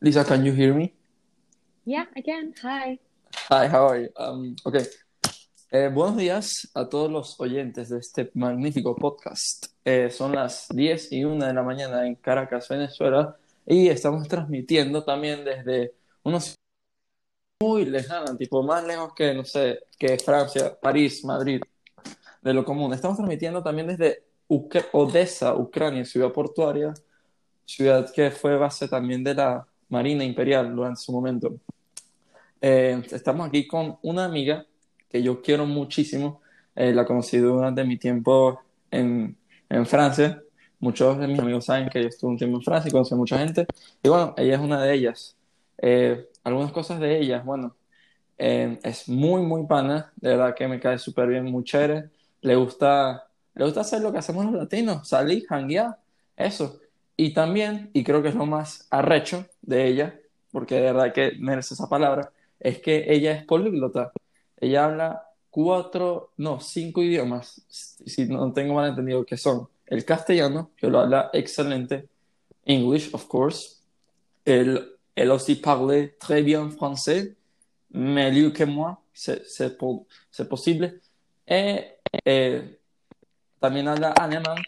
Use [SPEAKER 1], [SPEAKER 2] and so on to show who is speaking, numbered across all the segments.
[SPEAKER 1] Lisa, can you hear me?
[SPEAKER 2] Yeah, I can. Hi.
[SPEAKER 1] Hi, how are you? Um, okay. Eh, buenos días a todos los oyentes de este magnífico podcast. Eh, son las 10 y 1 de la mañana en Caracas, Venezuela, y estamos transmitiendo también desde unos muy lejanos, tipo más lejos que, no sé, que Francia, París, Madrid, de lo común. Estamos transmitiendo también desde Uc- Odessa, Ucrania, ciudad portuaria, ciudad que fue base también de la Marina Imperial durante su momento. Eh, estamos aquí con una amiga que yo quiero muchísimo. Eh, la conocí durante mi tiempo en, en Francia. Muchos de mis amigos saben que yo estuve un tiempo en Francia y conocí a mucha gente. Y bueno, ella es una de ellas. Eh, algunas cosas de ella, bueno, eh, es muy, muy pana. De verdad que me cae súper bien, muy chévere. Le gusta, le gusta hacer lo que hacemos los latinos, salir, janguear, eso. Y también, y creo que es lo más arrecho de ella, porque de verdad que merece esa palabra, es que ella es políglota. Ella habla cuatro, no, cinco idiomas, si no tengo mal entendido, que son el castellano, que lo habla excelente, English, of course. Elle, elle aussi parle très bien français, mieux que moi, c'est posible. Eh, eh, también habla alemán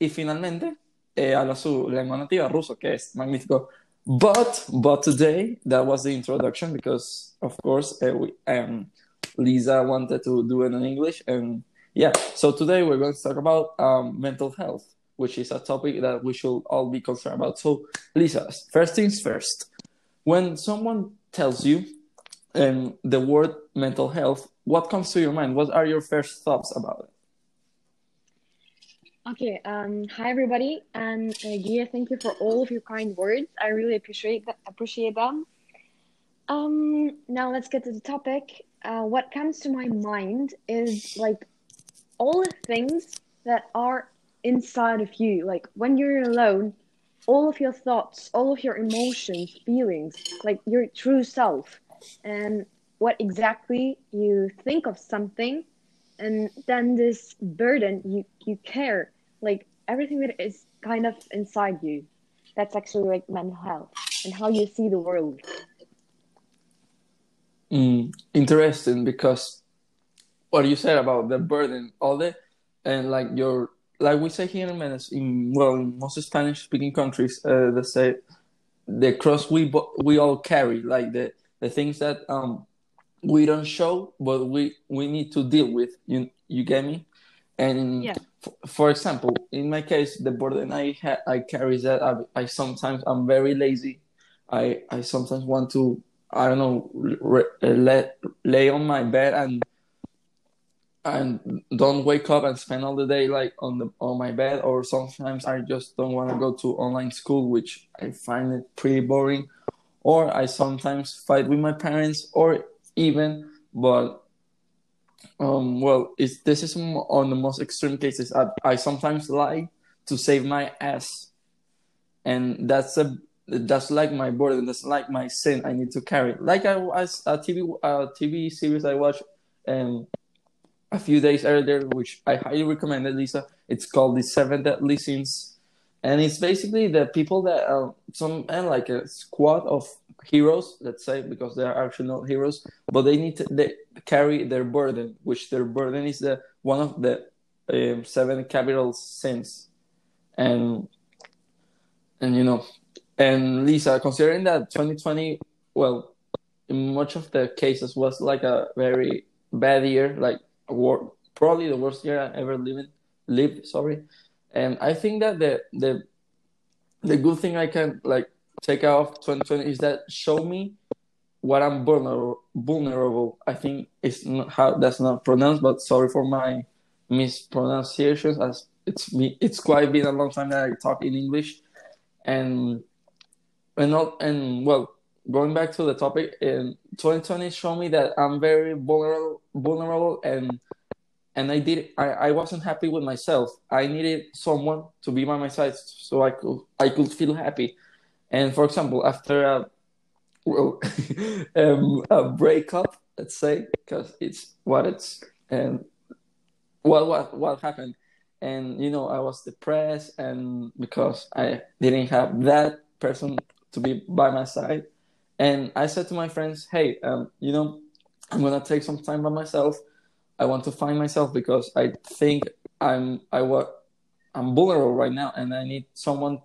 [SPEAKER 1] y finalmente eh, lengua nativa, ruso, que es magnífico. But, but today, that was the introduction because, of course, uh, we, um, Liza wanted to do it in English. And yeah, so today we're going to talk about um, mental health, which is a topic that we should all be concerned about. So, Liza, first things first. When someone tells you um, the word mental health, what comes to your mind? What are your first thoughts about it?
[SPEAKER 2] Okay. Um. Hi, everybody, and uh, Gia, thank you for all of your kind words. I really appreciate that. Appreciate them. Um. Now let's get to the topic. Uh, what comes to my mind is like all the things that are inside of you. Like when you're alone, all of your thoughts, all of your emotions, feelings, like your true self, and what exactly you think of something and then this burden you you care like everything that is kind of inside you that's actually like mental health and how you see the world
[SPEAKER 1] Mm, interesting because what you said about the burden, all the and like your like we say here in Venice, in well, in most Spanish speaking countries, uh, they say the cross we we all carry, like the the things that um we don't show, but we we need to deal with. You you get me? And
[SPEAKER 2] Yeah.
[SPEAKER 1] f- for example, in my case, the burden I ha- I carry is that I, I sometimes I'm very lazy. I I sometimes want to I don't know re- uh, let lay on my bed and and don't wake up and spend all the day like on the on my bed or sometimes I just don't want to go to online school which I find it pretty boring or I sometimes fight with my parents or even but um well it's this is on the most extreme cases. I, I sometimes lie to save my ass. And that's a that's like my burden. That's like my sin i need to carry. Like i was a tv a tv series i watched um a few days earlier which i highly recommend it liza it's called the seven deadly sins. And it's basically the people that uh, some and like a squad of heroes let's say because they are actually not heroes but they need to they carry their burden which their burden is the one of the um, seven capital sins. And and you know and liza considering that 2020 well in much of the cases was like a very bad year like war, probably the worst year i ever lived lived sorry. And i think that the the the good thing i can like take out of 2020 is that show me what i'm vulnerable i think it's not how that's not pronounced but sorry for my mispronunciations as it's me it's quite been a long time that i talk in english. And and not and well going back to the topic in 2020 showed me that i'm very vulnerable vulnerable and and i did I, I wasn't happy with myself. I needed someone to be by my side so i could i could feel happy. And for example after a well um, a breakup let's say because it's what it's and what what what happened and you know i was depressed and because i didn't have that person to be by my side. And I said to my friends, "Hey, um, you know, I'm gonna take some time by myself. I want to find myself because I think I'm I was I'm vulnerable right now, and I need someone.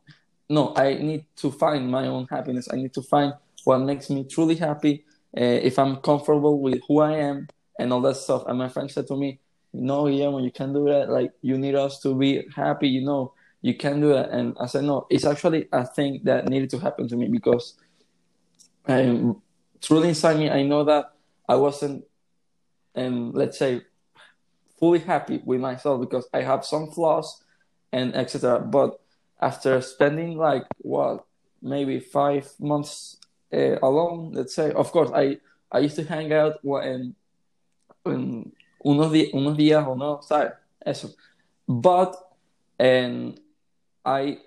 [SPEAKER 1] No, I need to find my own happiness. I need to find what makes me truly happy. Uh, if I'm comfortable with who I am and all that stuff. And my friend said to me, "No, yeah, when you can do that, like you need us to be happy. You know, you can do that." And I said, "No, it's actually a thing that needed to happen to me because, um, truly inside me, I know that I wasn't, um, let's say, fully happy with myself because I have some flaws and etc. But after spending like what maybe five months uh, alone, let's say, of course, I I used to hang out when, when unos, unos días o no, ¿sabes? Eso. But and I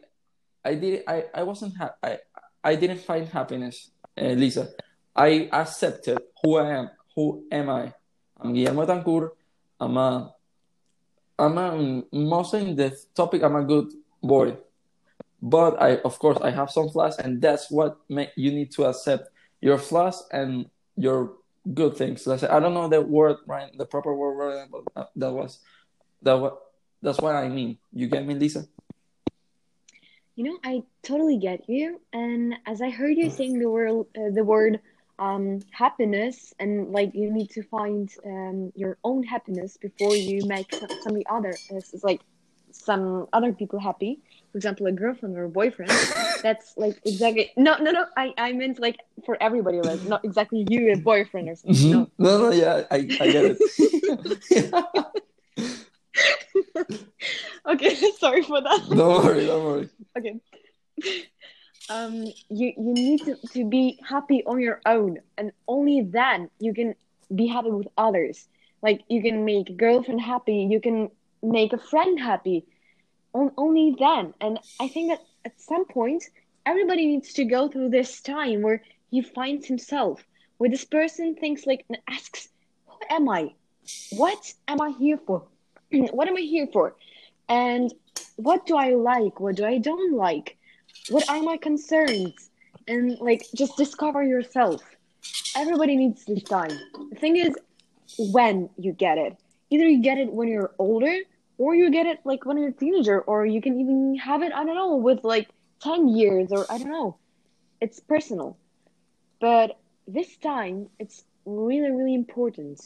[SPEAKER 1] I did I I wasn't ha- I I didn't find happiness, uh, Liza. I accepted who I am. Who am I? I'm Guillermo Tancourt. I'm a I'm a, mostly in the topic. I'm a good boy, but I, of course, I have some flaws, and that's what you need to accept your flaws and your good things. Say I don't know the word right, the proper word but uh, that was that what that's what I mean. You get me, Liza?
[SPEAKER 2] You know, I totally get you. And as I heard you saying the word, uh, the word um, happiness, and like you need to find um, your own happiness before you make some, some other, it's like some other people happy. For example, a girlfriend or a boyfriend. That's like exactly no, no, no. I, I meant like for everybody, like not exactly you a boyfriend or something.
[SPEAKER 1] Mm-hmm.
[SPEAKER 2] No,
[SPEAKER 1] no, no, yeah, I, I get it.
[SPEAKER 2] okay, sorry for that.
[SPEAKER 1] don't worry, don't worry.
[SPEAKER 2] Okay. Um, you you need to, to be happy on your own, and only then you can be happy with others. Like you can make girlfriend happy, you can make a friend happy. On, only then, and I think that at some point everybody needs to go through this time where he finds himself, where this person thinks like and asks, "Who am I? What am I here for? what am I here for? And what do I like? What do I don't like? What are my concerns? And like just discover yourself. Everybody needs this time. The thing is, when you get it, either you get it when you're older, or you get it like when you're a teenager, or you can even have it, I don't know, with like 10 years, or I don't know. It's personal. But this time, it's really, really important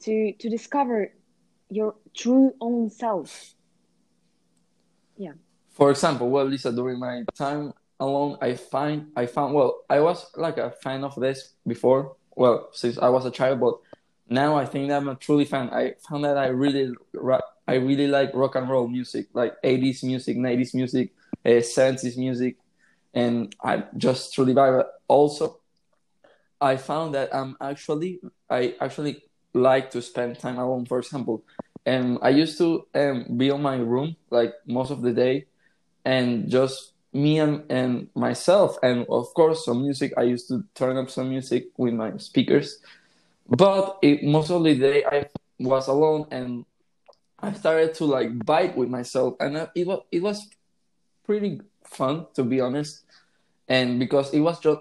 [SPEAKER 2] to to discover your true own self. Yeah.
[SPEAKER 1] For example, well, Liza, during my time alone, I find I found well, I was like a fan of this before. Well, since I was a child, but now I think that I'm a truly fan. I found that I really I really like rock and roll music, like 80s music, 90s music, uh, 70s music, and I just truly vibe. Also, I found that I'm actually I actually like to spend time alone. For example, and I used to um, be on my room like most of the day, and just me and, and myself, and of course some music. I used to turn up some music with my speakers, but it, most of the day I was alone, and I started to like bite with myself, and it was it was pretty fun to be honest, and because it was just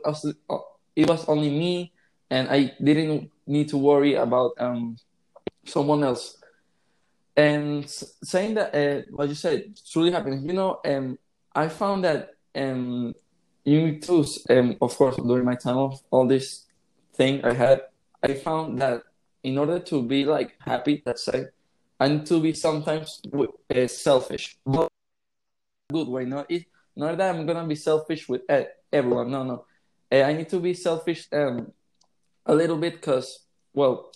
[SPEAKER 1] it was only me, and I didn't need to worry about um someone else. And saying that uh, what you said truly happened you know um i found that um you too um of course during my time of all this thing i had i found that in order to be like happy let's say need to be sometimes uh, selfish but good way not it not that i'm gonna be selfish with everyone no no uh, i need to be selfish um a little bit because well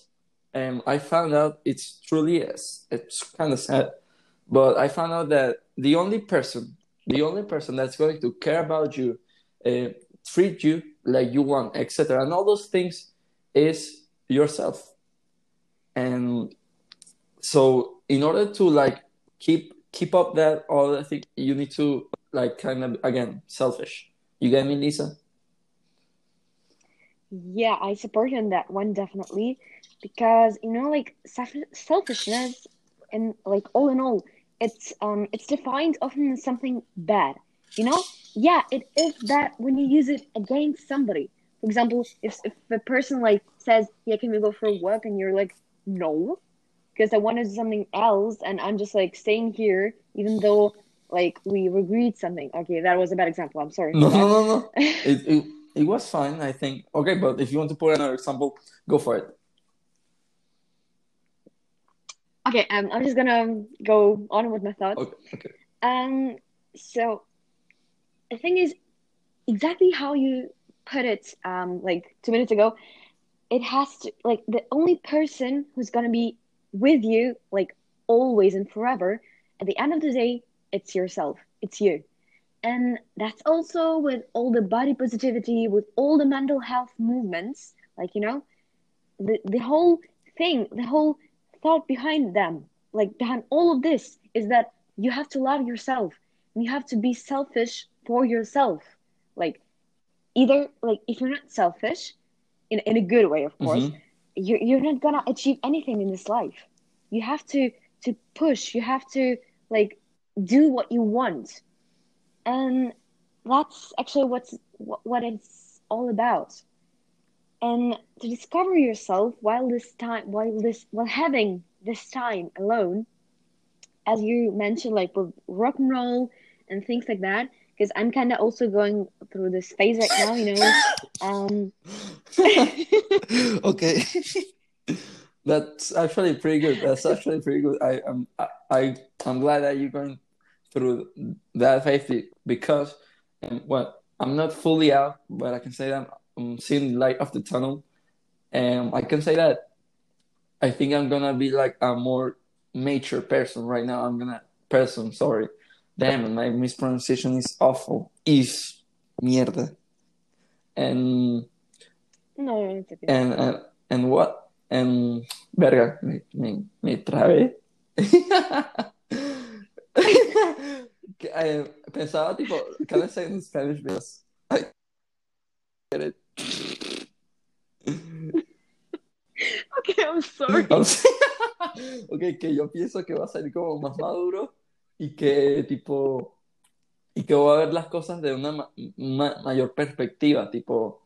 [SPEAKER 1] and I found out it's truly yes, it's kind of sad, but I found out that the only person, the only person that's going to care about you, uh, treat you like you want, etc., and all those things is yourself. And so, in order to like keep keep up that all I think you need to like kind of again selfish. You get me, Liza?
[SPEAKER 2] Yeah, I support you on that one definitely. Because you know like selfishness and like all in all it's um it's defined often as something bad you know? Yeah it is that when you use it against somebody. For example if, if a person like says yeah can we go for a walk? and you're like no because i wanted something else and i'm just like staying here even though like we agreed something. Okay that was a bad example. I'm sorry
[SPEAKER 1] no no no no. It, it, it was fine i think. Okay but if you want to put another example go for it.
[SPEAKER 2] Okay um, i'm just gonna go on with my thoughts.
[SPEAKER 1] Okay, okay.
[SPEAKER 2] um so the thing is exactly how you put it um like two minutes ago it has to like the only person who's gonna be with you like always and forever. At the end of the day it's yourself. It's you. And that's also with all the body positivity with all the mental health movements like you know the the whole thing the whole thought behind them like behind all of this is that you have to love yourself. You have to be selfish for yourself. Like either like if you're not selfish in, in a good way of course
[SPEAKER 1] Mhm.
[SPEAKER 2] You're, you're not gonna achieve anything in this life. You have to to push. You have to like do what you want. And that's actually what's what, what it's all about. And to discover yourself while this time while this while having this time alone as you mentioned like with rock and roll and things like that because i'm kind of also going through this phase right now you know? Um
[SPEAKER 1] okay. That's actually pretty good. That's actually pretty good. I am I, I i'm glad that you're going through that phase because um, well i'm not fully out but i can say that i'm seeing the light of the tunnel. And i can say that i think i'm gonna be like a more mature person right now. I'm gonna person sorry damn my mispronunciation is awful. Is mierda. And
[SPEAKER 2] no it's okay
[SPEAKER 1] and and, and what? And verga me, me, me trabé. Que, eh, pensaba tipo can I say in Spanish because I get it.
[SPEAKER 2] Okay i'm sorry.
[SPEAKER 1] O sea, ok que yo pienso que va a ser como más maduro y que tipo y que va a ver las cosas de una ma- ma- mayor perspectiva tipo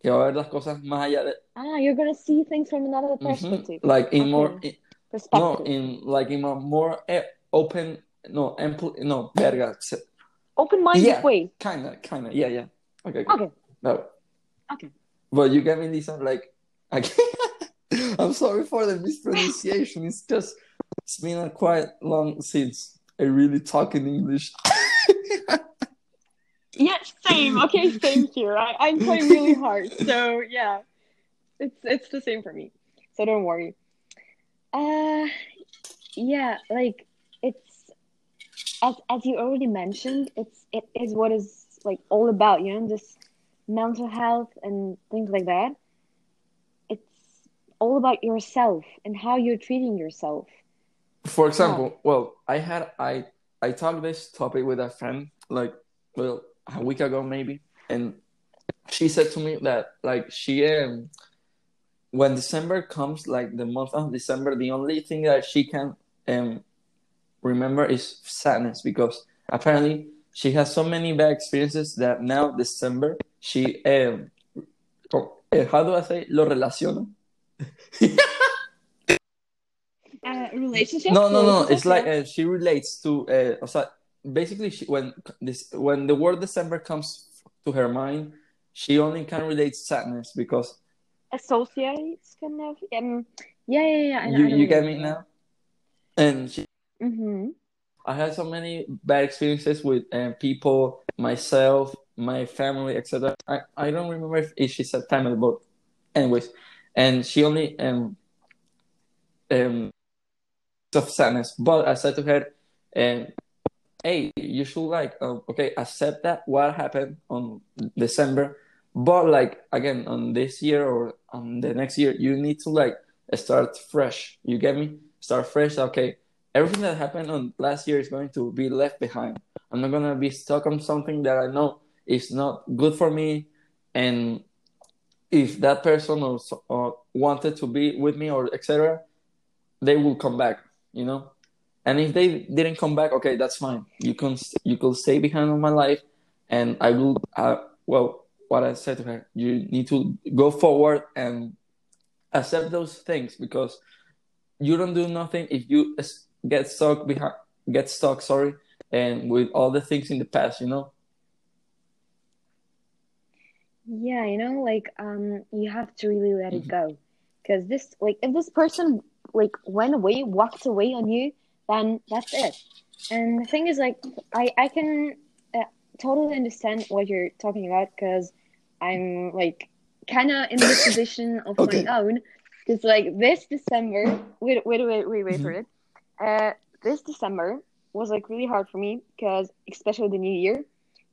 [SPEAKER 1] que va a ver las cosas más allá de
[SPEAKER 2] ah you're gonna see things from another perspective
[SPEAKER 1] like in
[SPEAKER 2] Okay.
[SPEAKER 1] more in- No, in like in a more open, no, ampl, no, verga,
[SPEAKER 2] open-minded
[SPEAKER 1] Yeah.
[SPEAKER 2] way
[SPEAKER 1] kinda, kinda, yeah, yeah. Okay, good.
[SPEAKER 2] okay
[SPEAKER 1] No,
[SPEAKER 2] okay
[SPEAKER 1] but you get me this like, I'm sorry for the mispronunciation. It's just it's been a quite long since I really talk in English.
[SPEAKER 2] Yeah, same. Okay, same here. I, I'm trying really hard. So yeah. It's it's the same for me. So don't worry. Uh yeah, like it's as as you already mentioned, it's it is what is like all about, you know, this mental health and things like that. It's all about yourself and how you're treating yourself.
[SPEAKER 1] For example, well, I had I I talked this topic with a friend like well a week ago maybe, and she said to me that like she um when December comes, like the month of December, the only thing that she can um remember is sadness because apparently she has so many bad experiences that now December she um co- eh, how do I say lo relaciono?
[SPEAKER 2] Uh, relationship?
[SPEAKER 1] No, no, no. It's like uh, she relates to. Uh, o sea, basically, she, when this when the word December comes to her mind, she only can relate sadness because
[SPEAKER 2] associates kind of. Um, yeah, yeah, yeah. I,
[SPEAKER 1] you
[SPEAKER 2] I
[SPEAKER 1] you get me now. And she,
[SPEAKER 2] Mm-hmm.
[SPEAKER 1] I had so many bad experiences with um, people, myself, my family, etc. I, I don't remember if, if she said family, but anyways, and she only um um of sadness. But I said to her, um, hey, you should like um, okay accept that what happened on December, but like again on this year or on the next year, you need to like start fresh. You get me? Start fresh. Okay, everything that happened on last year is going to be left behind. I'm not gonna be stuck on something that I know is not good for me, and if that person or, or wanted to be with me or etc., they will come back. You know and if they didn't come back, okay, that's fine. You can you could stay behind on my life, and I will. Uh, well, what I said to her, you need to go forward and accept those things because you don't do nothing if you get stuck behind, get stuck. Sorry, and with all the things in the past, you know.
[SPEAKER 2] Yeah, you know, like um, you have to really let it mm-hmm. go, because this, like, if this person like went away, walked away on you, then that's it. And the thing is, like, I I can uh, totally understand what you're talking about because I'm like kind of in the position of okay. my own. Because like this December, wait, wait, wait, wait, wait mm-hmm. for it. Uh, this December was like really hard for me because especially the New Year.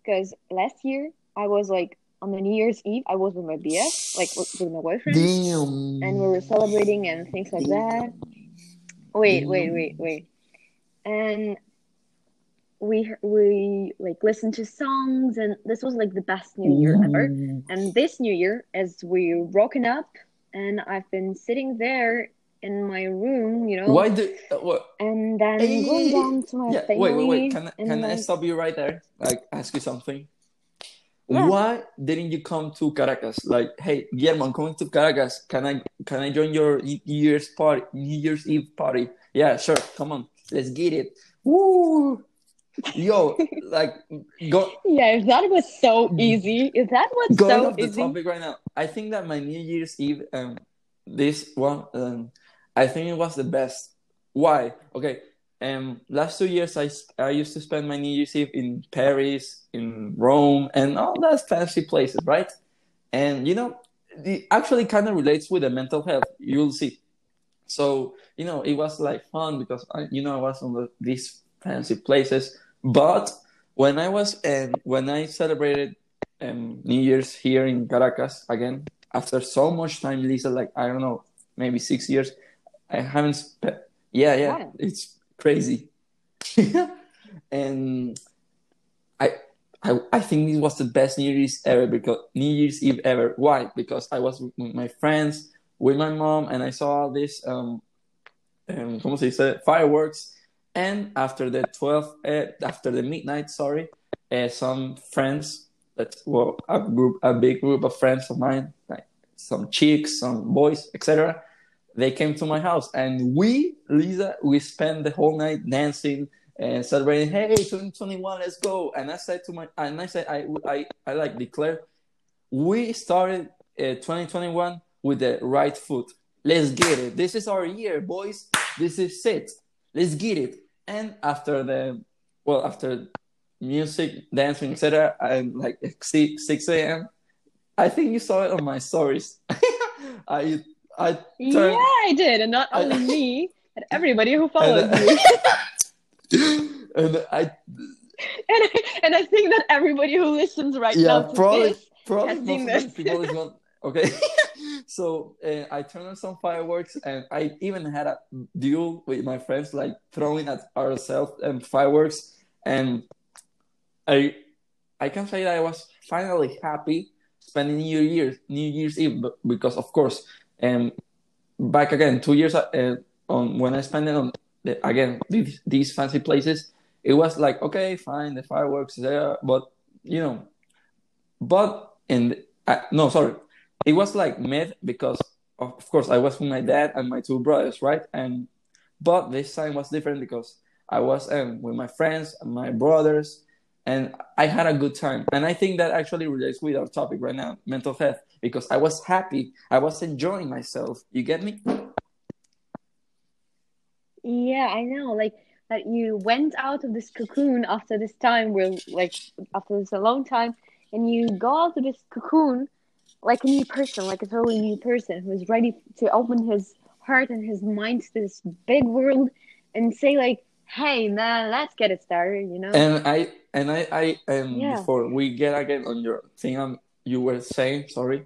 [SPEAKER 2] Because last year I was like on the New Year's Eve I was with my BF, like with, my boyfriend, Damn. and we were celebrating and things like that. Wait, Damn. wait, wait, wait and we we like listened to songs and this was like the best new year ever and this new year as we broken up and i've been sitting there in my room you know
[SPEAKER 1] why do uh, what
[SPEAKER 2] and then hey, going down to my
[SPEAKER 1] yeah,
[SPEAKER 2] family
[SPEAKER 1] wait wait wait can, can i stop you right there like ask you something yeah. why didn't you come to caracas like hey guillermo i'm coming to caracas can i can i join your new year's party new year's eve party yeah sure come on Let's get it. Woo! Yo, like go.
[SPEAKER 2] Yeah, if that was so easy, if that was going so
[SPEAKER 1] off the topic right now, I think that my New Year's Eve, um, this one, um, I think it was the best. Why? Okay, um, last two years I I used to spend my New Year's Eve in Paris, in Rome, and all those fancy places, right? And you know, it actually kind of relates with the mental health. You'll see. So you know, it was like fun because I, you know I was on the, these fancy places. But when I was and um, when I celebrated um, New Year's here in Caracas again after so much time, Liza, like I don't know, maybe six years, I haven't spent. Yeah, yeah, wow. it's crazy. and I, I, I think this was the best New Year's ever because New Year's Eve ever. Why? Because I was with my friends with my mom and I saw all this um, um ¿cómo se dice? fireworks and after the 12 uh, after the midnight sorry uh, some friends that well a group a big group of friends of mine like some chicks some boys etc they came to my house and we liza we spent the whole night dancing and celebrating hey 2021 let's go and i said to my and i said i i, I like declare we started uh, 2021 with the right foot. Let's get it. This is our year, boys. This is it. Let's get it. And after the, well, after music, dancing, etc., and like 6, 6 a.m., I think you saw it on my stories. I, I
[SPEAKER 2] turned, yeah, I did, and not only I, me, but everybody who followed and, me.
[SPEAKER 1] and I,
[SPEAKER 2] and I, and I think that everybody who listens right yeah, now to probably, this probably has seen this.
[SPEAKER 1] People is going, okay. so uh, I turned on some fireworks, and I even had a duel with my friends, like throwing at ourselves and um, fireworks. And I, I can say that I was finally happy spending New Year's New Year's Eve because, of course, um, back again two years uh, on when I spent it on the, again these, these fancy places, it was like okay, fine, the fireworks there, but you know, but in uh, no, sorry, it was like mid because of course I was with my dad and my two brothers, right? And but this time was different because I was um, with my friends and my brothers, and I had a good time. And I think that actually relates with our topic right now, mental health, because I was happy, I was enjoying myself. You get me?
[SPEAKER 2] Yeah, I know. Like that you went out of this cocoon after this time where like after this a long time and you go out of this cocoon like a new person, like a totally new person who's ready to open his heart and his mind to this big world and say like, "Hey, man, let's get it started," you know.
[SPEAKER 1] And I and I I and yeah. before we get again on your thing, um, you were saying sorry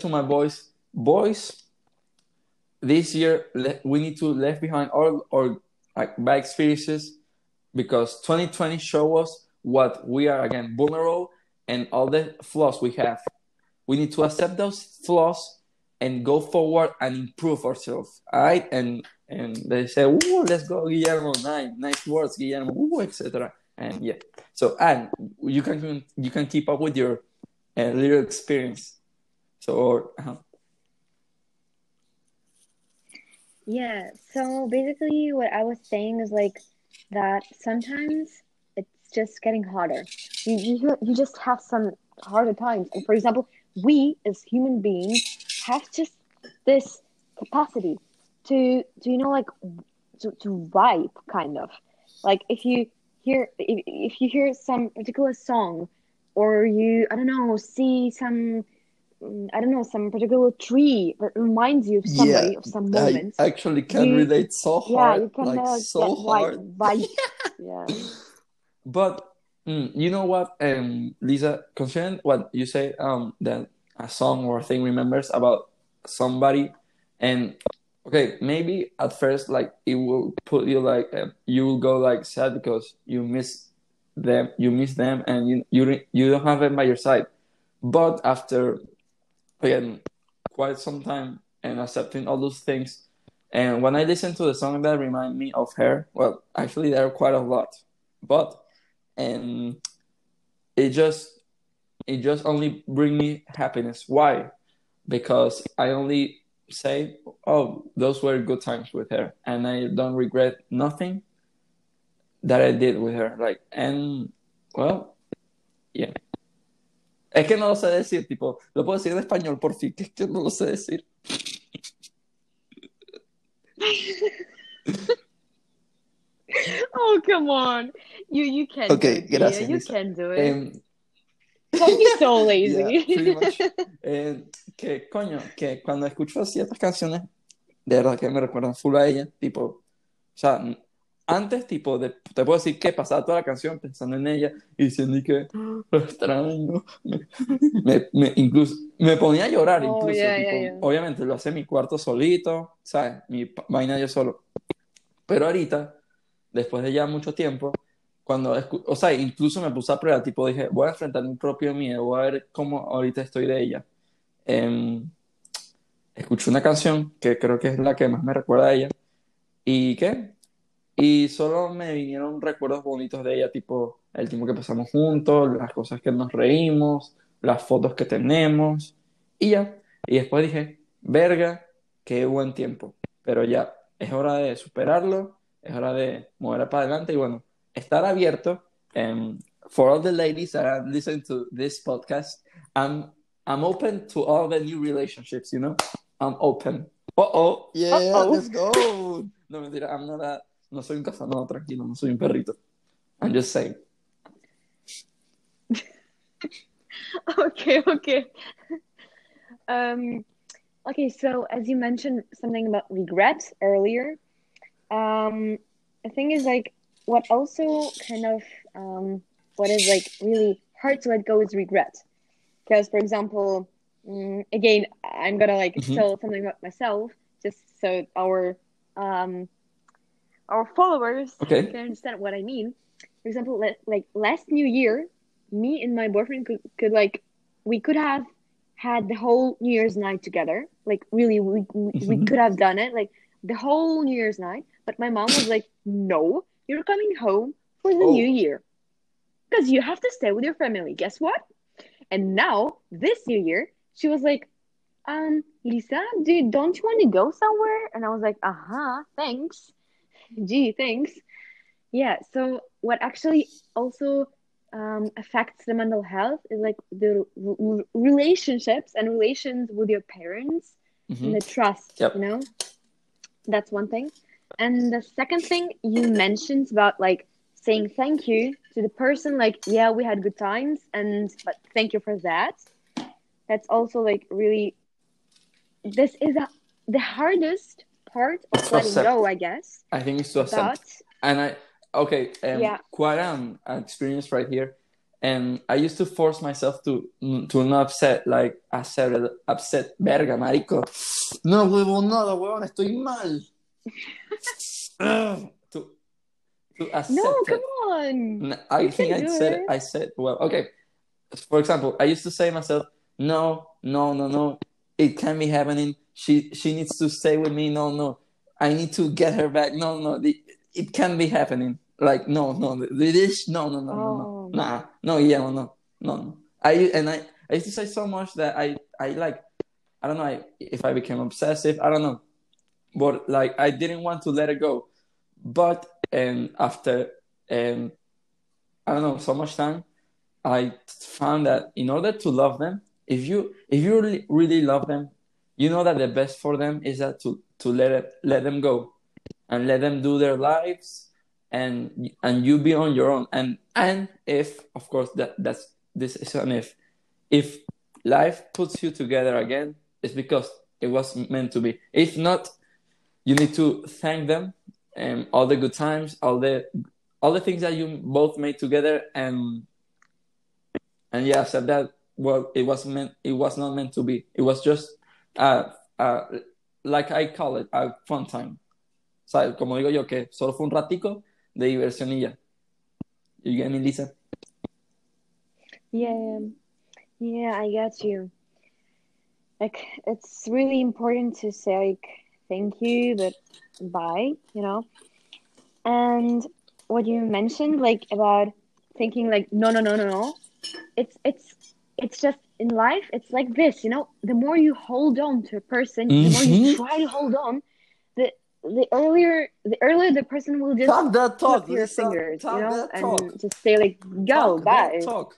[SPEAKER 1] to my boys, boys. This year we need to leave behind all our like bad experiences because 2020 show us what we are again vulnerable and all the flaws we have. We need to accept those flaws and go forward and improve ourselves. All right. And and they say, "Ooh, let's go, Guillermo! Nice, nice words, Guillermo!" Ooh, etc. And yeah, so and you can you can keep up with your uh, little experience. So uh-huh.
[SPEAKER 2] Yeah, so basically what I was saying is like that sometimes it's just getting harder. You you, you just have some harder times. And for example, we as human beings have just this capacity to to you know like to, to vibe kind of. Like if you hear if, if you hear some particular song or you I don't know, see some I don't know, some particular tree that reminds you of somebody
[SPEAKER 1] yeah,
[SPEAKER 2] of some moment.
[SPEAKER 1] I actually can
[SPEAKER 2] you-
[SPEAKER 1] relate so hard.
[SPEAKER 2] yeah, you can
[SPEAKER 1] like
[SPEAKER 2] uh,
[SPEAKER 1] so hard.
[SPEAKER 2] Yeah.
[SPEAKER 1] But mm, you know what, um, Liza, concerning what you say, um, that a song or a thing remembers about somebody, and okay, maybe at first, like it will put you like uh, you will go like sad because you miss them, you miss them, and you you you don't have them by your side. But after again quite some time and accepting all those things, and when I listen to the song that remind me of her, well, actually there are quite a lot, but and it just it just only bring me happiness. Why? Because i only say oh those were good times with her. And i don't regret nothing that i did with her. Like and well yeah es que no lo sé decir tipo lo puedo decir en español por fin que es que no lo sé decir
[SPEAKER 2] Oh come on, you you can.
[SPEAKER 1] Okay,
[SPEAKER 2] do it,
[SPEAKER 1] gracias,
[SPEAKER 2] You
[SPEAKER 1] Lisa.
[SPEAKER 2] can do it.
[SPEAKER 1] Em,
[SPEAKER 2] Don't be so
[SPEAKER 1] Yeah,
[SPEAKER 2] lazy.
[SPEAKER 1] much. Eh, que coño, que cuando escucho ciertas canciones, de verdad que me recuerdan full a ella, tipo, o sea, antes, tipo, de, te puedo decir que pasaba toda la canción pensando en ella y diciendo y que "Ah, lo extraño, me, me- me- incluso, me ponía a llorar
[SPEAKER 2] Oh,
[SPEAKER 1] incluso,
[SPEAKER 2] yeah,
[SPEAKER 1] tipo,
[SPEAKER 2] yeah, yeah.
[SPEAKER 1] obviamente lo hacía en mi cuarto solito, ¿sabes? Mi vaina yo solo. Pero ahorita, después de ya mucho tiempo, cuando, o sea, incluso me puse a prueba, tipo, dije, voy a enfrentar mi propio miedo, voy a ver cómo ahorita estoy de ella. Em, escuché una canción que creo que es la que más me recuerda a ella. ¿Y qué? Y solo me vinieron recuerdos bonitos de ella, tipo el tiempo que pasamos juntos, las cosas que nos reímos, las fotos que tenemos, y ya. Y después dije, verga, qué buen tiempo. Pero ya, es hora de superarlo, es hora de mover para adelante y bueno, estar abierto. Um, for all the ladies that are listening to this podcast, I'm, I'm open to all the new relationships, you know? I'm open. Uh oh, yeah,
[SPEAKER 2] Uh-oh.
[SPEAKER 1] let's go. No, mentira, I'm not a, no soy un casanova, tranquilo, no soy un perrito. I'm just saying.
[SPEAKER 2] okay, okay. Um, okay, so as you mentioned something about regret earlier, um, the thing is like what also kind of um, what is like really hard to let go is regret. Because, for example, mm, again, I'm gonna like
[SPEAKER 1] Mhm.
[SPEAKER 2] tell something about myself, just so our um, our followers
[SPEAKER 1] Okay.
[SPEAKER 2] can understand what I mean. For example, like last New Year, me and my boyfriend could, could like we could have had the whole New Year's night together. Like really, we we, we
[SPEAKER 1] Mhm.
[SPEAKER 2] could have done it like the whole New Year's night. But my mom was like, "No, you're coming home for the
[SPEAKER 1] Oh.
[SPEAKER 2] New Year because you have to stay with your family." Guess what? And now this New Year, she was like, "Um, Liza, do don't you want to go somewhere?" And I was like, "Uh huh, thanks." Gee, thanks. Yeah, so what actually also um, affects the mental health is like the relationships and relations with your parents
[SPEAKER 1] Mhm.
[SPEAKER 2] and the trust,
[SPEAKER 1] Yep.
[SPEAKER 2] you know? That's one thing. And the second thing you mentioned about like saying thank you to the person, like, yeah, we had good times, and but thank you for that. That's also like really, this is a, the hardest part of
[SPEAKER 1] To
[SPEAKER 2] letting go, I guess.
[SPEAKER 1] I think it's to accept.
[SPEAKER 2] But
[SPEAKER 1] And I, okay, um,
[SPEAKER 2] Yeah.
[SPEAKER 1] quite an, experience right here. And I used to force myself to to not upset, like I said upset, verga, marico. No, huevo, nada, huevón, estoy mal. To to accept
[SPEAKER 2] no, come on.
[SPEAKER 1] I
[SPEAKER 2] You
[SPEAKER 1] think I said
[SPEAKER 2] it.
[SPEAKER 1] I said well. Okay, for example, I used to say to myself, no, no, no, no, it can't be happening. She she needs to stay with me. No, no, I need to get her back. No, no, the, it can be happening. Like no, no, this no, no, no, no, no,
[SPEAKER 2] Oh.
[SPEAKER 1] nah, no, yeah, no, no, no, no. I and I I used to say so much that I I like I don't know I, if I became obsessive. I don't know, but like I didn't want to let it go. But and after um I don't know so much time, I found that in order to love them, if you if you really, really love them, you know that the best for them is that to to let let them go and let them do their lives and and you be on your own. And and if of course that that's this is an if. If life puts you together again it's because it was meant to be. If not you need to thank them and all the good times all the all the things that you both made together. And and yeah said that well it was meant it was not meant to be. It was just like I call it a fun time o sea, como digo yo que solo fue un ratico de diversión y ya you get me Liza
[SPEAKER 2] Yeah, yeah, I get you. Like, it's really important to say, like, thank you, but bye, you know? And what you mentioned, like, about thinking, like, no, no, no, no, no, it's, it's, it's just in life, it's like this, you know? The more you hold on to a person, the more you
[SPEAKER 1] Mhm.
[SPEAKER 2] try to hold on, the, the earlier, the earlier the person will just
[SPEAKER 1] talk that talk
[SPEAKER 2] your fingers,
[SPEAKER 1] talk
[SPEAKER 2] you know,
[SPEAKER 1] that
[SPEAKER 2] and
[SPEAKER 1] talk
[SPEAKER 2] just say, like, go,
[SPEAKER 1] talk
[SPEAKER 2] bye.
[SPEAKER 1] that talk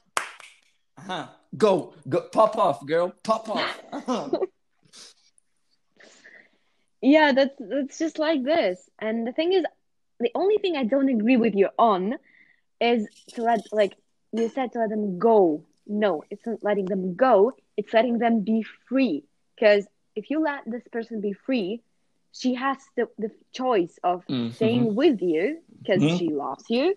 [SPEAKER 1] uh-huh. go go pop off girl pop off uh-huh.
[SPEAKER 2] Yeah, that's that's just like this. And the thing is, the only thing I don't agree with you on is to let like you said to let them go. No, it's not letting them go. It's letting them be free. Because if you let this person be free, she has the, the choice of
[SPEAKER 1] Mhm.
[SPEAKER 2] staying with you because
[SPEAKER 1] Mhm.
[SPEAKER 2] she loves you,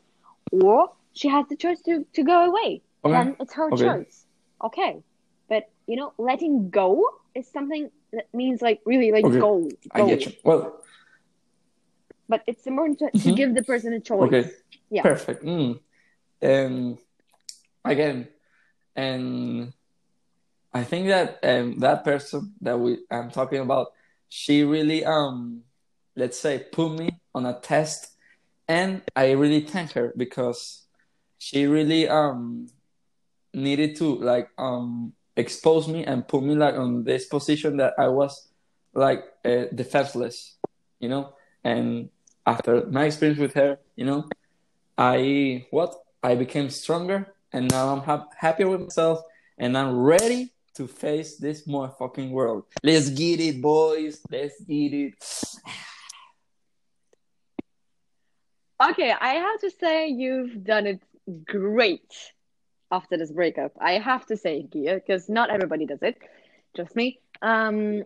[SPEAKER 2] or she has the choice to, to go away.
[SPEAKER 1] Okay.
[SPEAKER 2] Then it's her
[SPEAKER 1] Okay.
[SPEAKER 2] choice. Okay. But you know, letting go is something that means like really like
[SPEAKER 1] Okay.
[SPEAKER 2] go.
[SPEAKER 1] I
[SPEAKER 2] go.
[SPEAKER 1] get you well
[SPEAKER 2] But it's important to, to
[SPEAKER 1] Mhm.
[SPEAKER 2] give the person a choice.
[SPEAKER 1] Okay.
[SPEAKER 2] Yeah.
[SPEAKER 1] Perfect. Mm. Um, again, and I think that um, that person that we I'm talking about, she really um, let's say, put me on a test, and I really thank her because she really um needed to like um expose me and put me like on this position that I was like uh, defenseless, you know, and after my experience with her, you know, I what? I became stronger, and now I'm ha- happier with myself, and I'm ready to face this motherfucking world. Let's get it, boys. Let's get it.
[SPEAKER 2] Okay, I have to say you've done it great after this breakup. I have to say, Gia, because not everybody does it. Trust me. Um,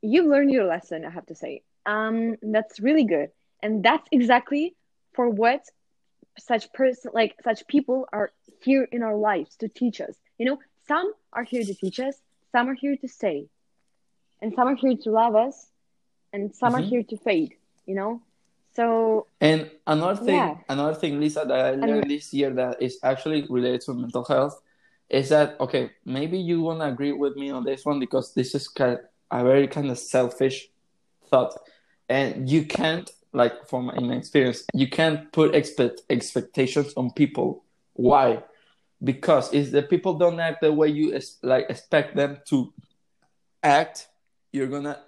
[SPEAKER 2] you've learned your lesson, I have to say. Um, that's really good. And that's exactly for what such person like such people are here in our lives to teach us. You know, some are here to teach us, some are here to stay. And some are here to love us, and some are
[SPEAKER 1] Mhm.
[SPEAKER 2] here to fade, you know? So
[SPEAKER 1] And another thing,
[SPEAKER 2] Yeah.
[SPEAKER 1] another thing, Liza, that I learned this year that is actually related to mental health is that okay, maybe you won't agree with me on this one because this is kind of a very kind of selfish thought, and you can't like from in my experience, you can't put expect expectations on people. Why? Because if the people don't act the way you like expect them to act, you're gonna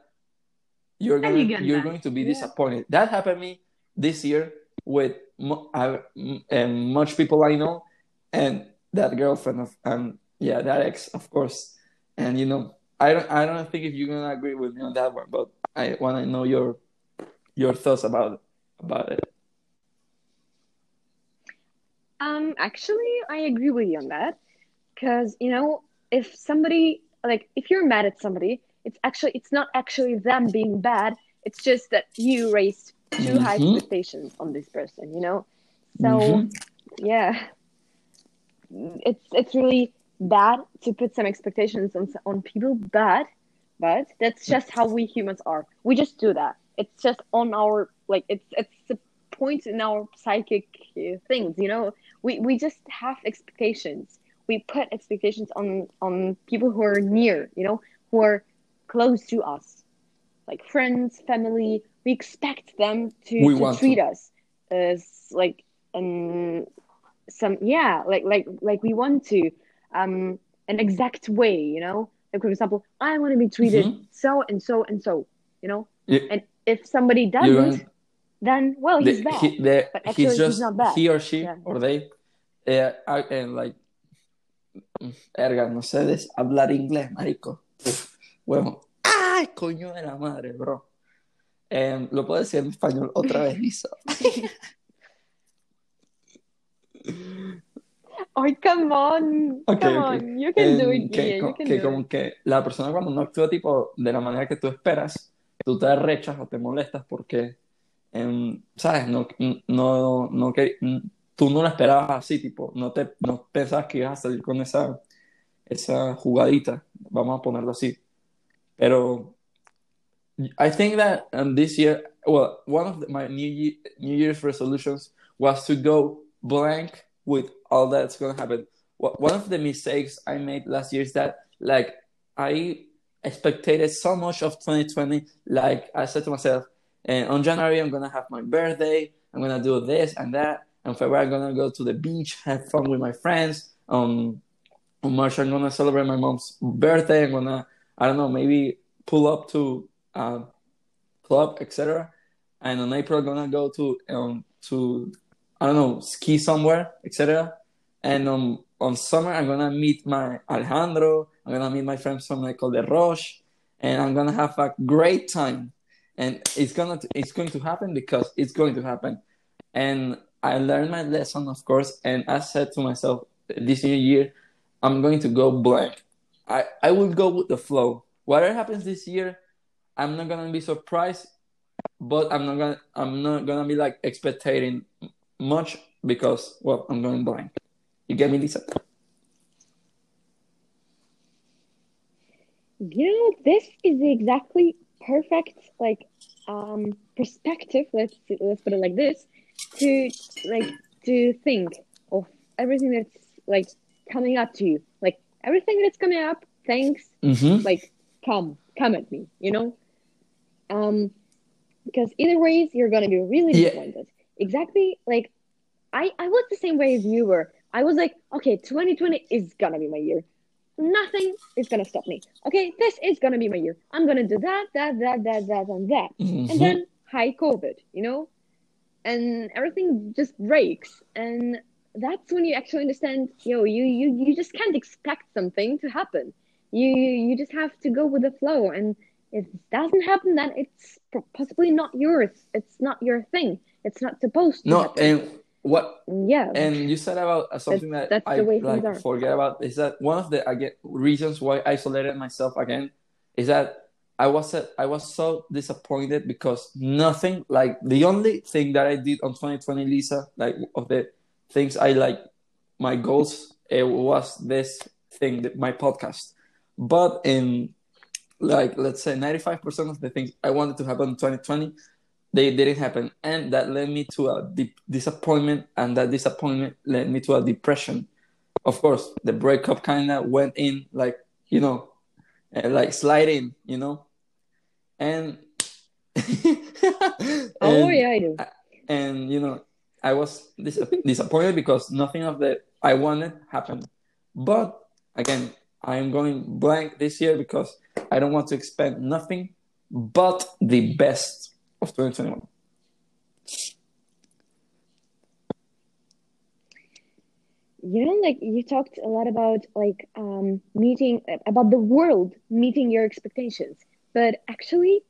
[SPEAKER 1] you're gonna
[SPEAKER 2] you
[SPEAKER 1] you're
[SPEAKER 2] mad.
[SPEAKER 1] going to be
[SPEAKER 2] Yeah.
[SPEAKER 1] disappointed. That happened to me this year with mo- I, and much people I know, and that girlfriend of um yeah that ex of course, and you know I don't I don't think if you're gonna agree with me on that one, but I want to know your your thoughts about about it.
[SPEAKER 2] Um, actually, I agree with you on that. Because, you know, if somebody, like, if you're mad at somebody, it's actually, it's not actually them being bad. It's just that you raised too high
[SPEAKER 1] Mhm.
[SPEAKER 2] expectations on this person, you know? So,
[SPEAKER 1] Mhm.
[SPEAKER 2] yeah, it's, it's really bad to put some expectations on, on people, but, but that's just how we humans are. We just do that. It's just on our, like, it's, it's a point in our psychic things, you know? we we just have expectations we put expectations on on people who are near you know who are close to us like friends, family, we expect them to, to treat
[SPEAKER 1] to.
[SPEAKER 2] us as like um some yeah like like like we want to um an exact way you know like for example i want to be treated
[SPEAKER 1] Mhm.
[SPEAKER 2] so and so and so you know
[SPEAKER 1] You-
[SPEAKER 2] and if somebody
[SPEAKER 1] going-
[SPEAKER 2] then well he's
[SPEAKER 1] the-
[SPEAKER 2] bad.
[SPEAKER 1] he, the-
[SPEAKER 2] But actually,
[SPEAKER 1] he's
[SPEAKER 2] he's
[SPEAKER 1] just
[SPEAKER 2] not bad.
[SPEAKER 1] he or she
[SPEAKER 2] Yeah.
[SPEAKER 1] or they eh, and like erga no sé des- hablar inglés marico. Bueno ay coño de la madre bro. Em, lo puedo decir en español otra vez Lisa.
[SPEAKER 2] Oh come on
[SPEAKER 1] Ok,
[SPEAKER 2] come
[SPEAKER 1] ok.
[SPEAKER 2] on. You can do
[SPEAKER 1] Em,
[SPEAKER 2] it
[SPEAKER 1] que,
[SPEAKER 2] Guille,
[SPEAKER 1] co-
[SPEAKER 2] you can
[SPEAKER 1] que
[SPEAKER 2] do
[SPEAKER 1] como
[SPEAKER 2] it.
[SPEAKER 1] que la persona cuando no actúa tipo de la manera que tú esperas tú te arrechas o te molestas porque em, sabes no no no que tú no lo esperabas así tipo no te no pensabas que ibas a salir con esa esa jugadita vamos a ponerlo así. Pero I think that um, this year well one of my new New Year's resolutions was to go blank with all that's gonna happen. Wha- one of the mistakes I made last year is that like I expected so much of 2020 like I said to myself and on January I'm gonna have my birthday I'm gonna do this and that. And February I'm gonna go to the beach have fun with my friends. Um on March I'm gonna celebrate my mom's birthday. I'm gonna I don't know maybe pull up to um club etc and on April I'm gonna go to um to I don't know ski somewhere etc and um on summer I'm gonna meet my Alejandro I'm gonna meet my friends from Ecole des Roches and I'm gonna have a great time. And it's gonna it's going to happen because it's going to happen. And I learned my lesson of course and I said to myself this new year I'm going to go blank. I I will go with the flow. Whatever happens this year I'm not gonna be surprised but I'm not gonna I'm not gonna be like expecting much because well I'm going blank. You get me Liza
[SPEAKER 2] you know this is exactly perfect like um perspective let's let's put it like this to like to think of everything that's like coming up to you. Like everything that's coming up thanks
[SPEAKER 1] mm-hmm.
[SPEAKER 2] like come come at me you know? Um because either ways you're gonna be really
[SPEAKER 1] Yeah.
[SPEAKER 2] disappointed. Exactly like i i was the same way as you were. I was like okay 2020 is gonna be my year nothing is gonna stop me. Okay this is gonna be my year. I'm gonna do that that that that that and that.
[SPEAKER 1] Mm-hmm.
[SPEAKER 2] and then high covid you know? And everything just breaks. And that's when you actually understand yo you you you just can't expect something to happen. You you just have to go with the flow. And if it doesn't happen then it's possibly not yours. It's not your thing. It's not supposed to
[SPEAKER 1] no
[SPEAKER 2] happen.
[SPEAKER 1] and what
[SPEAKER 2] yeah
[SPEAKER 1] and you said about uh, something that
[SPEAKER 2] that's
[SPEAKER 1] I like
[SPEAKER 2] are.
[SPEAKER 1] forget about is that one of the again reasons why I isolated myself again is that I was uh, I was so disappointed because nothing like the only thing that I did on 2020 Liza like of the things I like my goals it was this thing that my podcast but in like let's say 95% of the things I wanted to happen in 2020 they didn't happen. And that led me to a deep disappointment and that disappointment led me to a depression. Of course the breakup kind of went in like you know uh, like sliding you know? And
[SPEAKER 2] oh
[SPEAKER 1] and-
[SPEAKER 2] yeah i do.
[SPEAKER 1] And you know i was dis- disappointed because nothing of the i wanted happened. But again i am going blank this year because i don't want to expect nothing but the best of 2021
[SPEAKER 2] you know like you talked a lot about like um meeting about the world meeting your expectations. But actually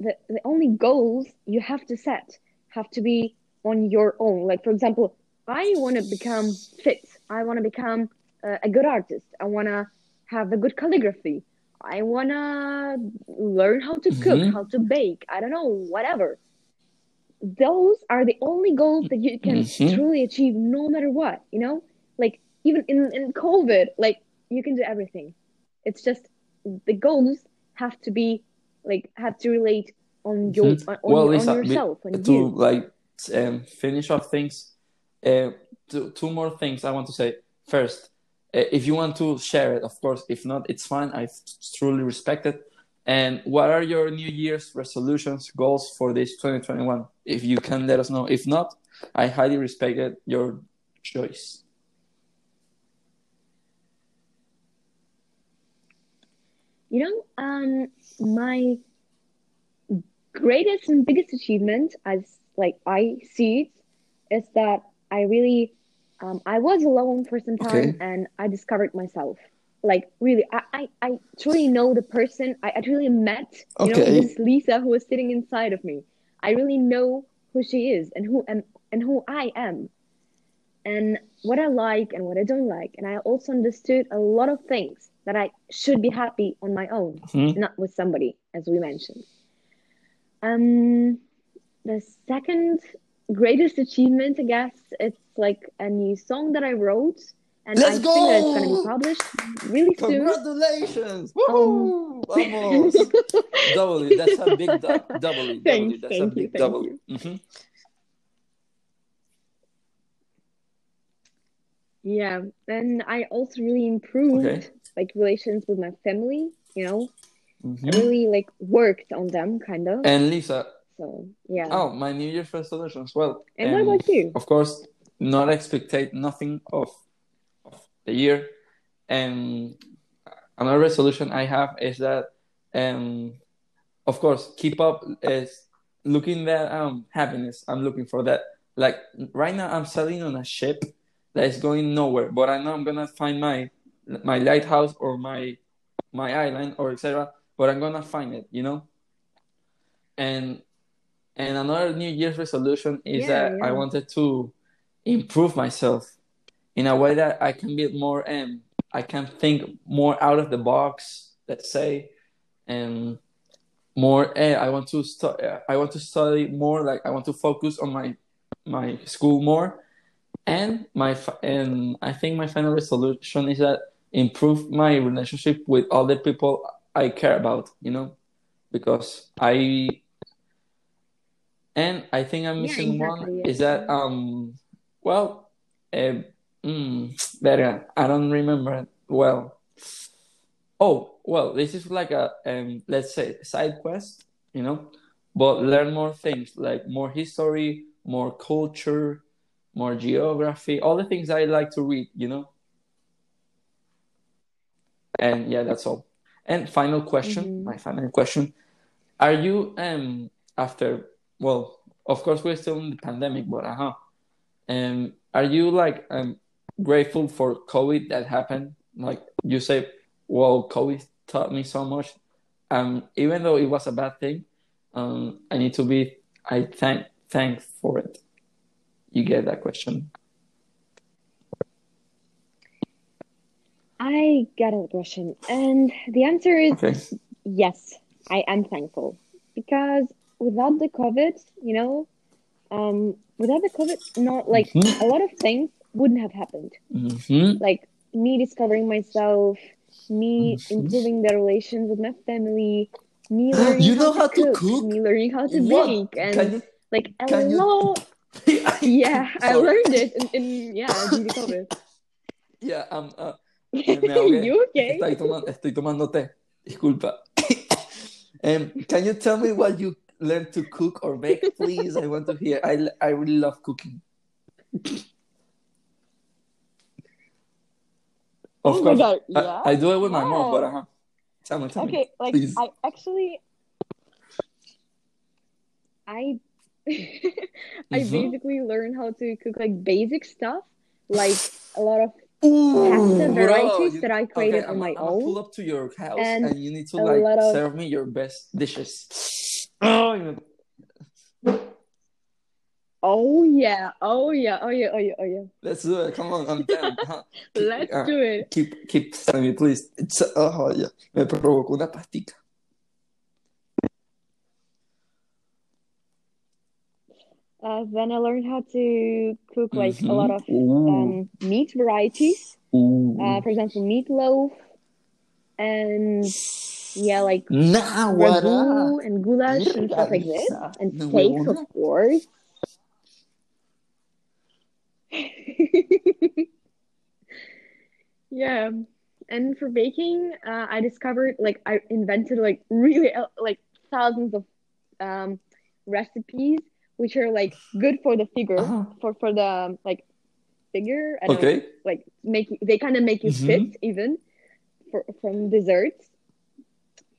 [SPEAKER 2] the the only goals you have to set have to be on your own. Like for example i want to become fit. I want to become uh, a good artist. I want to have a good calligraphy i want to learn how to cook
[SPEAKER 1] Mhm.
[SPEAKER 2] how to bake i don't know whatever those are the only goals that you can
[SPEAKER 1] Mhm.
[SPEAKER 2] truly achieve no matter what you know like even in, in covid like you can do everything it's just the goals have to be like have to relate on your
[SPEAKER 1] Mhm.
[SPEAKER 2] on,
[SPEAKER 1] well
[SPEAKER 2] on
[SPEAKER 1] Liza, be-
[SPEAKER 2] yourself on
[SPEAKER 1] to
[SPEAKER 2] you
[SPEAKER 1] like um, finish off things uh, two, two more things i want to say first if you want to share it of course if not it's fine i truly respect it And what are your New Year's resolutions, goals for this 2021? If you can let us know. If not, I highly respect it, your choice.
[SPEAKER 2] You know, um, my greatest and biggest achievement, as like I see it, is that I really, um, I was alone for some time
[SPEAKER 1] Okay.
[SPEAKER 2] and I discovered myself. Like really, I, I, I truly know the person. I, I truly met, you know,
[SPEAKER 1] Okay.
[SPEAKER 2] this Liza who was sitting inside of me. I really know who she is and who am and who I am, and what I like and what I don't like. And I also understood a lot of things that I should be happy on my own
[SPEAKER 1] Mhm.
[SPEAKER 2] not with somebody, as we mentioned. Um, the second greatest achievement, I guess, it's like a new song that I wrote, and
[SPEAKER 1] Let's
[SPEAKER 2] I think that it's gonna be published really soon.
[SPEAKER 1] Congratulations!
[SPEAKER 2] Um,
[SPEAKER 1] Woohoo! Vamos! W. That's a big du- W. W. That's a
[SPEAKER 2] you,
[SPEAKER 1] big
[SPEAKER 2] thank
[SPEAKER 1] W. Mhm.
[SPEAKER 2] Yeah, and I also really improved
[SPEAKER 1] Okay.
[SPEAKER 2] like relations with my family. You know, I
[SPEAKER 1] Mhm.
[SPEAKER 2] really like worked on them, kind of.
[SPEAKER 1] And Liza,
[SPEAKER 2] So yeah.
[SPEAKER 1] oh, my New Year's resolution as well.
[SPEAKER 2] and what
[SPEAKER 1] Um,
[SPEAKER 2] about you?
[SPEAKER 1] of course, not expectate nothing of, of the year. And another resolution I have is that, um, of course, keep up is looking that um happiness. I'm looking for that. Like right now, I'm sailing on a ship that is going nowhere, but I know I'm gonna find my my lighthouse or my my island or etc. But I'm gonna find it, you know. And and another New Year's resolution is
[SPEAKER 2] Yeah,
[SPEAKER 1] that I wanted to improve myself in a way that I can be more um I can think more out of the box, let's say, and more. Eh, I want to stu- uh, I want to study more. Like I want to focus on my my school more, and my and I think my final resolution is that improve my relationship with all the people I care about. You know, because I and I think I'm
[SPEAKER 2] Yeah,
[SPEAKER 1] missing one
[SPEAKER 2] yeah.
[SPEAKER 1] is that um well uh, mm, verga, I don't remember well. Oh well, this is like a um let's say side quest, you know, but learn more things like more history, more culture, more geography, all the things I like to read, you know. And yeah, that's all. And final question,
[SPEAKER 2] Mhm.
[SPEAKER 1] my final question. Are you um after well, of course we're still in the pandemic, but uh-huh. Um are you like um grateful for COVID that happened? Like you say, well, COVID taught me so much. Um even though it was a bad thing, um I need to be I thank thank for it. You get that question.
[SPEAKER 2] I got a question, and the answer is
[SPEAKER 1] Okay.
[SPEAKER 2] yes. I am thankful because without the COVID, you know, um, without the COVID, not like
[SPEAKER 1] Mhm.
[SPEAKER 2] a lot of things wouldn't have happened.
[SPEAKER 1] Mm-hmm.
[SPEAKER 2] Like me discovering myself, me
[SPEAKER 1] Mhm.
[SPEAKER 2] improving the relations with my family, me learning
[SPEAKER 1] You know
[SPEAKER 2] how
[SPEAKER 1] how
[SPEAKER 2] to cook,
[SPEAKER 1] cook?
[SPEAKER 2] me learning how to
[SPEAKER 1] What?
[SPEAKER 2] bake, and
[SPEAKER 1] Can
[SPEAKER 2] like a
[SPEAKER 1] can you-
[SPEAKER 2] lot. Yeah, I learned it in, in yeah during COVID.
[SPEAKER 1] Yeah, um, uh, ahogué.
[SPEAKER 2] you okay?
[SPEAKER 1] Estoy tomando, estoy tomando té. Disculpa. um, can you tell me what you learned to cook or bake, please? I want to hear. I, I really love cooking. Of
[SPEAKER 2] Oh my
[SPEAKER 1] course,
[SPEAKER 2] God,
[SPEAKER 1] I,
[SPEAKER 2] yeah?
[SPEAKER 1] I do it with my mom, but uh-huh. Tell me, tell me.
[SPEAKER 2] Okay, like
[SPEAKER 1] please.
[SPEAKER 2] I actually I I
[SPEAKER 1] Mhm.
[SPEAKER 2] basically learned how to cook like basic stuff, like a lot of
[SPEAKER 1] Ooh,
[SPEAKER 2] pasta varieties
[SPEAKER 1] you-
[SPEAKER 2] that I created
[SPEAKER 1] okay,
[SPEAKER 2] on
[SPEAKER 1] I'm,
[SPEAKER 2] my
[SPEAKER 1] I'm
[SPEAKER 2] own.
[SPEAKER 1] pull up to your house
[SPEAKER 2] and
[SPEAKER 1] and, you need to like
[SPEAKER 2] of-
[SPEAKER 1] serve me your best dishes. Oh,
[SPEAKER 2] Oh yeah, oh yeah, oh yeah, oh yeah, oh yeah.
[SPEAKER 1] let's do it. Come on, I'm down. Keep-
[SPEAKER 2] Let's
[SPEAKER 1] uh,
[SPEAKER 2] do it.
[SPEAKER 1] Keep, keep telling me, please. It's, oh, yeah. Me provocó una pastica.
[SPEAKER 2] Uh, then I learned how to cook like a lot of um, meat varieties. Uh, for example, meatloaf, and yeah, like
[SPEAKER 1] nah,
[SPEAKER 2] ragu and goulash and stuff like this, and
[SPEAKER 1] no
[SPEAKER 2] steaks, of course. yeah. and for baking, uh, I discovered like I invented like really uh, like thousands of um, recipes which are like good for the figure
[SPEAKER 1] Uh-huh.
[SPEAKER 2] for for the like figure. I don't know,
[SPEAKER 1] Okay.
[SPEAKER 2] like make they kind of make you
[SPEAKER 1] Mhm.
[SPEAKER 2] fit even for from desserts.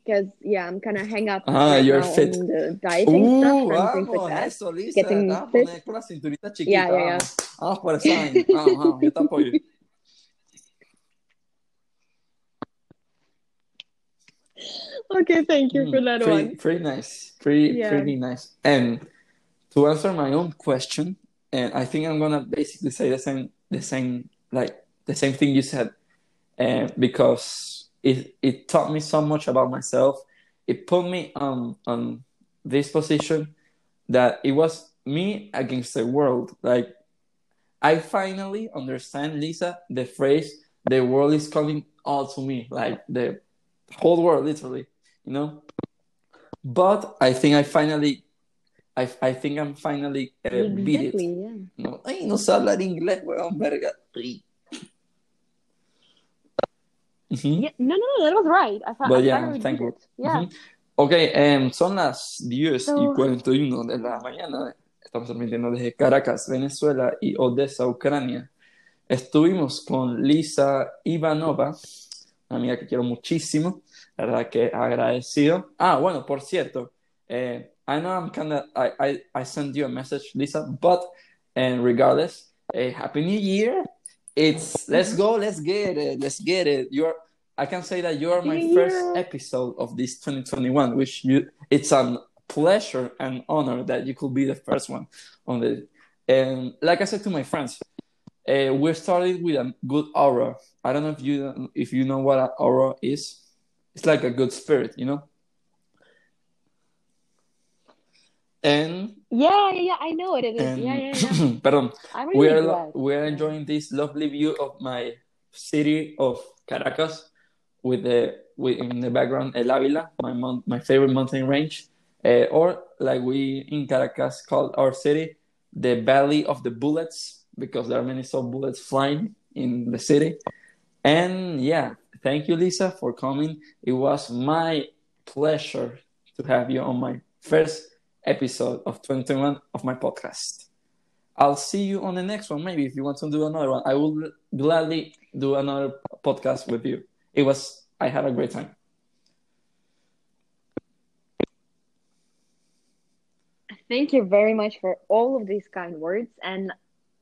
[SPEAKER 2] Because yeah, I'm kind of hang up
[SPEAKER 1] Ah,
[SPEAKER 2] right
[SPEAKER 1] you're fit.
[SPEAKER 2] on the dieting stuff
[SPEAKER 1] Uh,
[SPEAKER 2] and things like that.
[SPEAKER 1] eso, Liza.
[SPEAKER 2] Getting
[SPEAKER 1] Vamos a
[SPEAKER 2] fit.
[SPEAKER 1] poner con la cinturita chiquita.
[SPEAKER 2] Yeah, yeah, yeah.
[SPEAKER 1] Vamos por esa vaina. Vamos, vamos, yo te apoyo.
[SPEAKER 2] Okay, thank you for
[SPEAKER 1] Mm,
[SPEAKER 2] that
[SPEAKER 1] pretty,
[SPEAKER 2] one.
[SPEAKER 1] pretty nice. Pretty,
[SPEAKER 2] Yeah.
[SPEAKER 1] pretty nice. And to answer my own question, and I think I'm gonna basically say the same, the same, like the same thing you said, uh, because it it taught me so much about myself. It put me on on this position that it was me against the world. Like I finally understand, Liza, the phrase "the world is coming all to me," like the whole world, literally, you know. But I think I finally, I, I think I'm finally uh, beat it.
[SPEAKER 2] Exactly, yeah.
[SPEAKER 1] No, ay, no sé hablar inglés, weón, verga. Ay. Ujú.
[SPEAKER 2] Yeah, no, no, no, that was right. I,
[SPEAKER 1] But
[SPEAKER 2] I
[SPEAKER 1] yeah, thank you.
[SPEAKER 2] Yeah.
[SPEAKER 1] Ujú. Ok, em, son las 10 y
[SPEAKER 2] So-
[SPEAKER 1] 41 de la mañana. Estamos transmitiendo desde Caracas, Venezuela y Odessa, Ucrania. Estuvimos con Lisa Ivanova, una amiga que quiero muchísimo, la verdad que agradecido. Ah, bueno, por cierto, eh, I know I'm kind of, I, I, I sent you a message, Lisa, but and regardless, a happy new year. It's let's go, let's get it, let's get it. You're, I can say that you are my
[SPEAKER 2] New
[SPEAKER 1] first episode of this 2021, which you, it's a pleasure and honor that you could be the first one on the. And like I said to my friends, uh, we started with a good aura. I don't know if you if you know what an aura is. It's like a good spirit, you know. And
[SPEAKER 2] Yeah, yeah, yeah, I know what it is.
[SPEAKER 1] and
[SPEAKER 2] yeah, yeah, yeah.
[SPEAKER 1] pardon,
[SPEAKER 2] I'm
[SPEAKER 1] we
[SPEAKER 2] really
[SPEAKER 1] are
[SPEAKER 2] glad.
[SPEAKER 1] we are enjoying this lovely view of my city of Caracas with the with in the background El Ávila, my mon- my favorite mountain range, uh, or like we in Caracas call our city the Valley of the Bullets because there are many so bullets flying in the city. And yeah, thank you, Liza, for coming. It was my pleasure to have you on my first episode of 2021 of my podcast. I'll see you on the next one. Maybe if you want to do another one, I will gladly do another podcast with you. It was, I had a great time.
[SPEAKER 2] Thank you very much for all of these kind words, and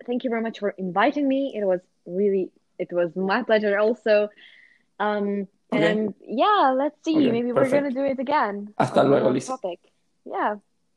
[SPEAKER 2] thank you very much for inviting me. It was really, it was my pleasure also. Um,
[SPEAKER 1] Okay.
[SPEAKER 2] and yeah, let's see.
[SPEAKER 1] Okay,
[SPEAKER 2] Maybe we're gonna do it again.
[SPEAKER 1] Hasta luego.
[SPEAKER 2] Topic. Yeah.